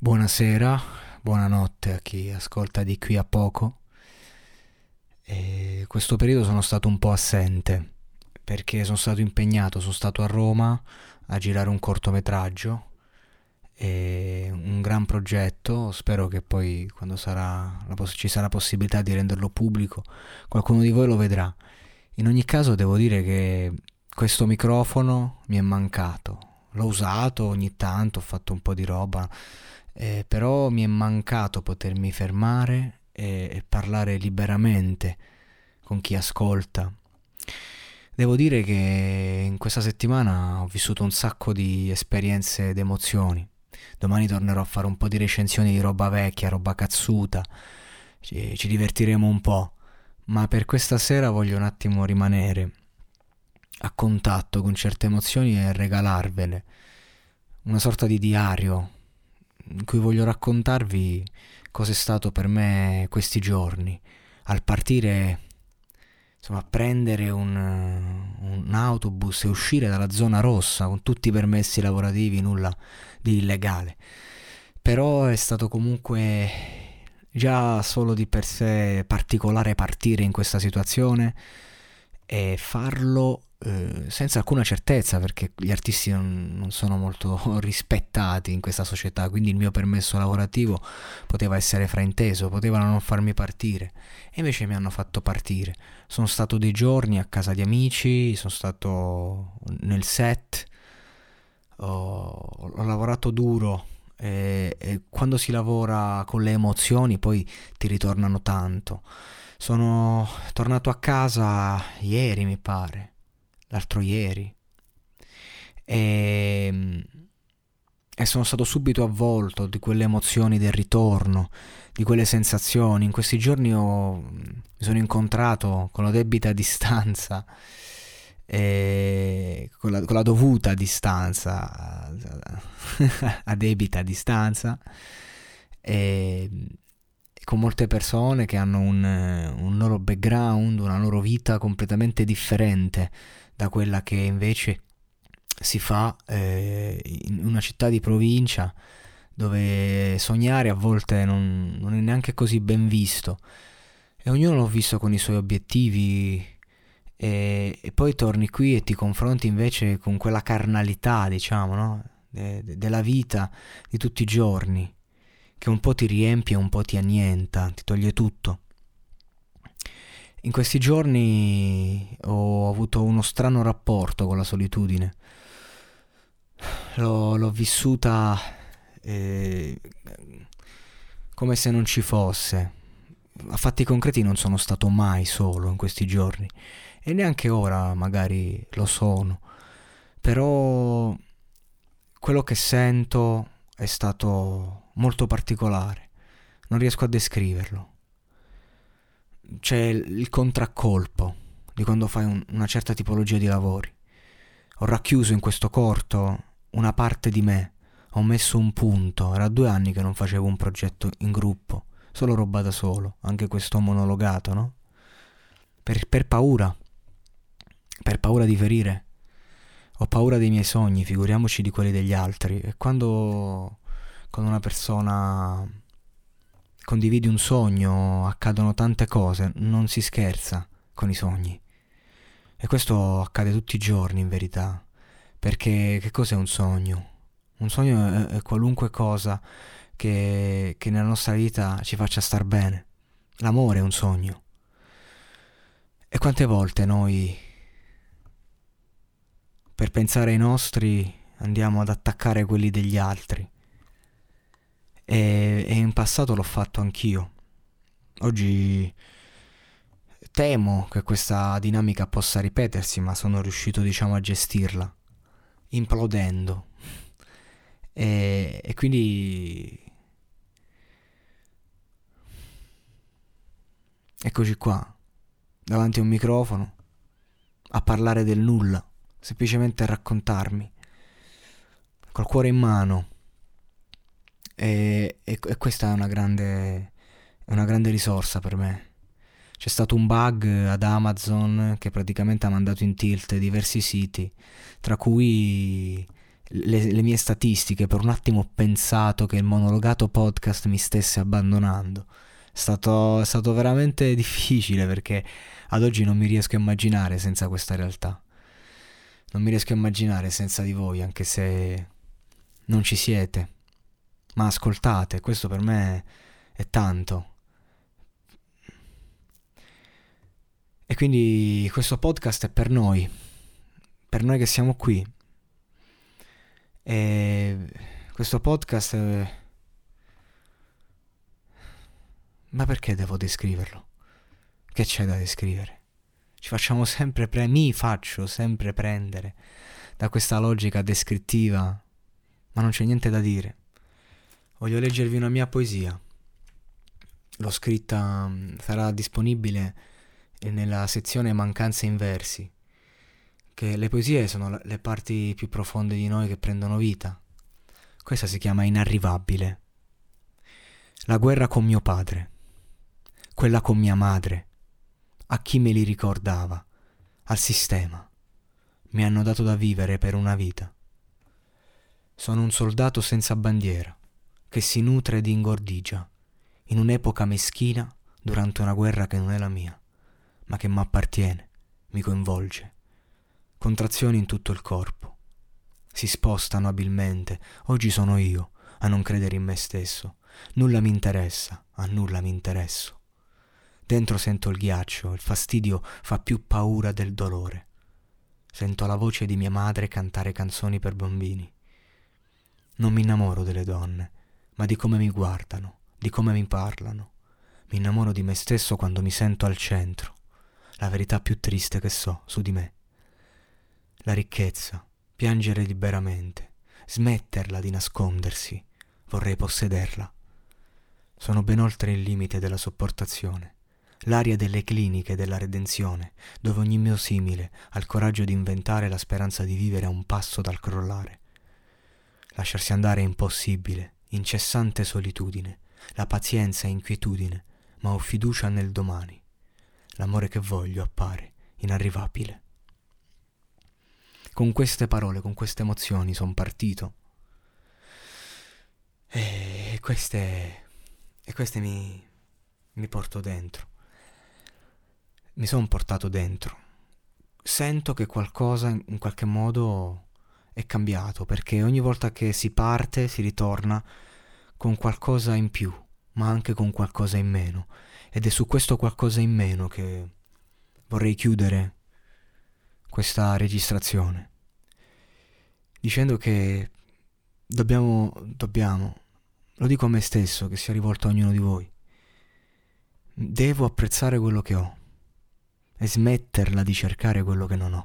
Buonasera, buonanotte a chi ascolta di qui a poco. E questo periodo sono stato un po' assente perché sono stato impegnato, sono stato a Roma a girare un cortometraggio un gran progetto, spero che poi quando sarà poss- ci sarà possibilità di renderlo pubblico qualcuno di voi lo vedrà. In ogni caso devo dire che questo microfono mi è mancato. L'ho usato ogni tanto, ho fatto un po' di roba, eh, però mi è mancato potermi fermare e, e parlare liberamente con chi ascolta. Devo dire che in questa settimana ho vissuto un sacco di esperienze ed emozioni. Domani tornerò a fare un po' di recensioni di roba vecchia, roba cazzuta. Ci, ci divertiremo un po'. Ma per questa sera voglio un attimo rimanere a contatto con certe emozioni e regalarvele. Una sorta di diario, in cui voglio raccontarvi cosa è stato per me questi giorni. Al partire, insomma, prendere un, un autobus e uscire dalla zona rossa con tutti i permessi lavorativi, nulla di illegale. Però è stato comunque già solo di per sé particolare partire in questa situazione e farlo eh, senza alcuna certezza perché gli artisti non, non, sono molto rispettati in questa società quindi il mio permesso lavorativo poteva essere frainteso potevano non farmi partire. E invece mi hanno fatto partire. Sono stato dei giorni a casa di amici sono stato nel set ho, ho lavorato duro e, e quando si lavora con le emozioni poi ti ritornano tanto sono tornato a casa ieri mi pare l'altro ieri e, e sono stato subito avvolto di quelle emozioni del ritorno, di quelle sensazioni. In questi giorni ho, mi sono incontrato con la debita distanza, con la, con, la, dovuta distanza, a debita distanza, e, con molte persone che hanno un, un loro background, una loro vita completamente differente da quella che invece si fa eh, in una città di provincia dove sognare a volte non, non, è neanche così ben visto e ognuno l'ho visto con i suoi obiettivi e, e, poi torni qui e ti confronti invece con quella carnalità diciamo no? de, de, della vita di tutti i giorni che un po' ti riempie un po' ti annienta, ti toglie tutto. In questi giorni ho avuto uno strano rapporto con la solitudine. L'ho, l'ho vissuta eh, come se non ci fosse. A fatti concreti non sono stato mai solo in questi giorni e neanche ora magari lo sono. Però quello che sento è stato molto particolare. Non riesco a descriverlo c'è il contraccolpo di quando fai un, una certa tipologia di lavori. Ho racchiuso in questo corto una parte di me, ho messo un punto, era due anni che non facevo un progetto in gruppo, solo roba da solo, anche questo monologato, no? Per, per paura, per paura di ferire. Ho paura dei miei sogni, figuriamoci di quelli degli altri. E quando con una persona condividi un sogno, accadono tante cose, non si scherza con i sogni. E questo accade tutti i giorni in verità. Perché che cos'è un sogno? Un sogno è, è qualunque cosa che, che nella nostra vita ci faccia star bene. L'amore è un sogno. E quante volte noi, per pensare ai nostri, andiamo ad attaccare quelli degli altri? E, e in passato l'ho fatto anch'io. Oggi temo che questa dinamica possa ripetersi, ma sono riuscito, diciamo, a gestirla, implodendo. E, e quindi... Eccoci qua, davanti a un microfono, a parlare del nulla, semplicemente a raccontarmi, col cuore in mano. E, e, e questa è una grande, una grande risorsa per me. C'è stato un bug ad Amazon che praticamente ha mandato in tilt diversi siti, tra cui le, le, mie statistiche. Per un attimo ho pensato che il monologato podcast mi stesse abbandonando. È stato, è stato veramente difficile perché ad oggi non mi riesco a immaginare senza questa realtà. Non mi riesco a immaginare senza di voi, anche se non ci siete. Ma ascoltate, questo per me è tanto. E quindi questo podcast è per noi, per noi che siamo qui, e questo podcast... È... Ma perché devo descriverlo? Che c'è da descrivere? Ci facciamo sempre pre... mi faccio sempre prendere da questa logica descrittiva, ma non c'è niente da dire. Voglio leggervi una mia poesia. L'ho scritta, sarà disponibile nella sezione mancanze in versi che le poesie sono le parti più profonde di noi che prendono vita. Questa si chiama inarrivabile. La guerra con mio padre, quella con mia madre, a chi me li ricordava, al sistema, mi hanno dato da vivere per una vita. Sono un soldato senza bandiera, che si nutre di ingordigia, in un'epoca meschina durante una guerra che non è la mia, ma che mi appartiene, mi coinvolge contrazioni in tutto il corpo. Si spostano abilmente, oggi sono io a non credere in me stesso. Nulla mi interessa, a nulla mi interesso. Dentro sento il ghiaccio, il fastidio fa più paura del dolore. Sento la voce di mia madre cantare canzoni per bambini. Non mi innamoro delle donne, ma di come mi guardano, di come mi parlano. Mi innamoro di me stesso quando mi sento al centro, la verità più triste che so su di me la ricchezza, piangere liberamente, smetterla di nascondersi, vorrei possederla. Sono ben oltre il limite della sopportazione, l'aria delle cliniche della redenzione, dove ogni mio simile ha il coraggio di inventare la speranza di vivere a un passo dal crollare. Lasciarsi andare è impossibile, incessante solitudine, la pazienza è inquietudine, ma ho fiducia nel domani. L'amore che voglio appare inarrivabile. Con queste parole, con queste emozioni sono partito. E queste, e queste mi, mi porto dentro. Mi sono portato dentro. Sento che qualcosa in qualche modo è cambiato, perché ogni volta che si parte si ritorna con qualcosa in più, ma anche con qualcosa in meno. Ed è su questo qualcosa in meno che vorrei chiudere questa registrazione dicendo che dobbiamo, dobbiamo, lo dico a me stesso che sia rivolto a ognuno di voi, devo apprezzare quello che ho e smetterla di cercare quello che non ho.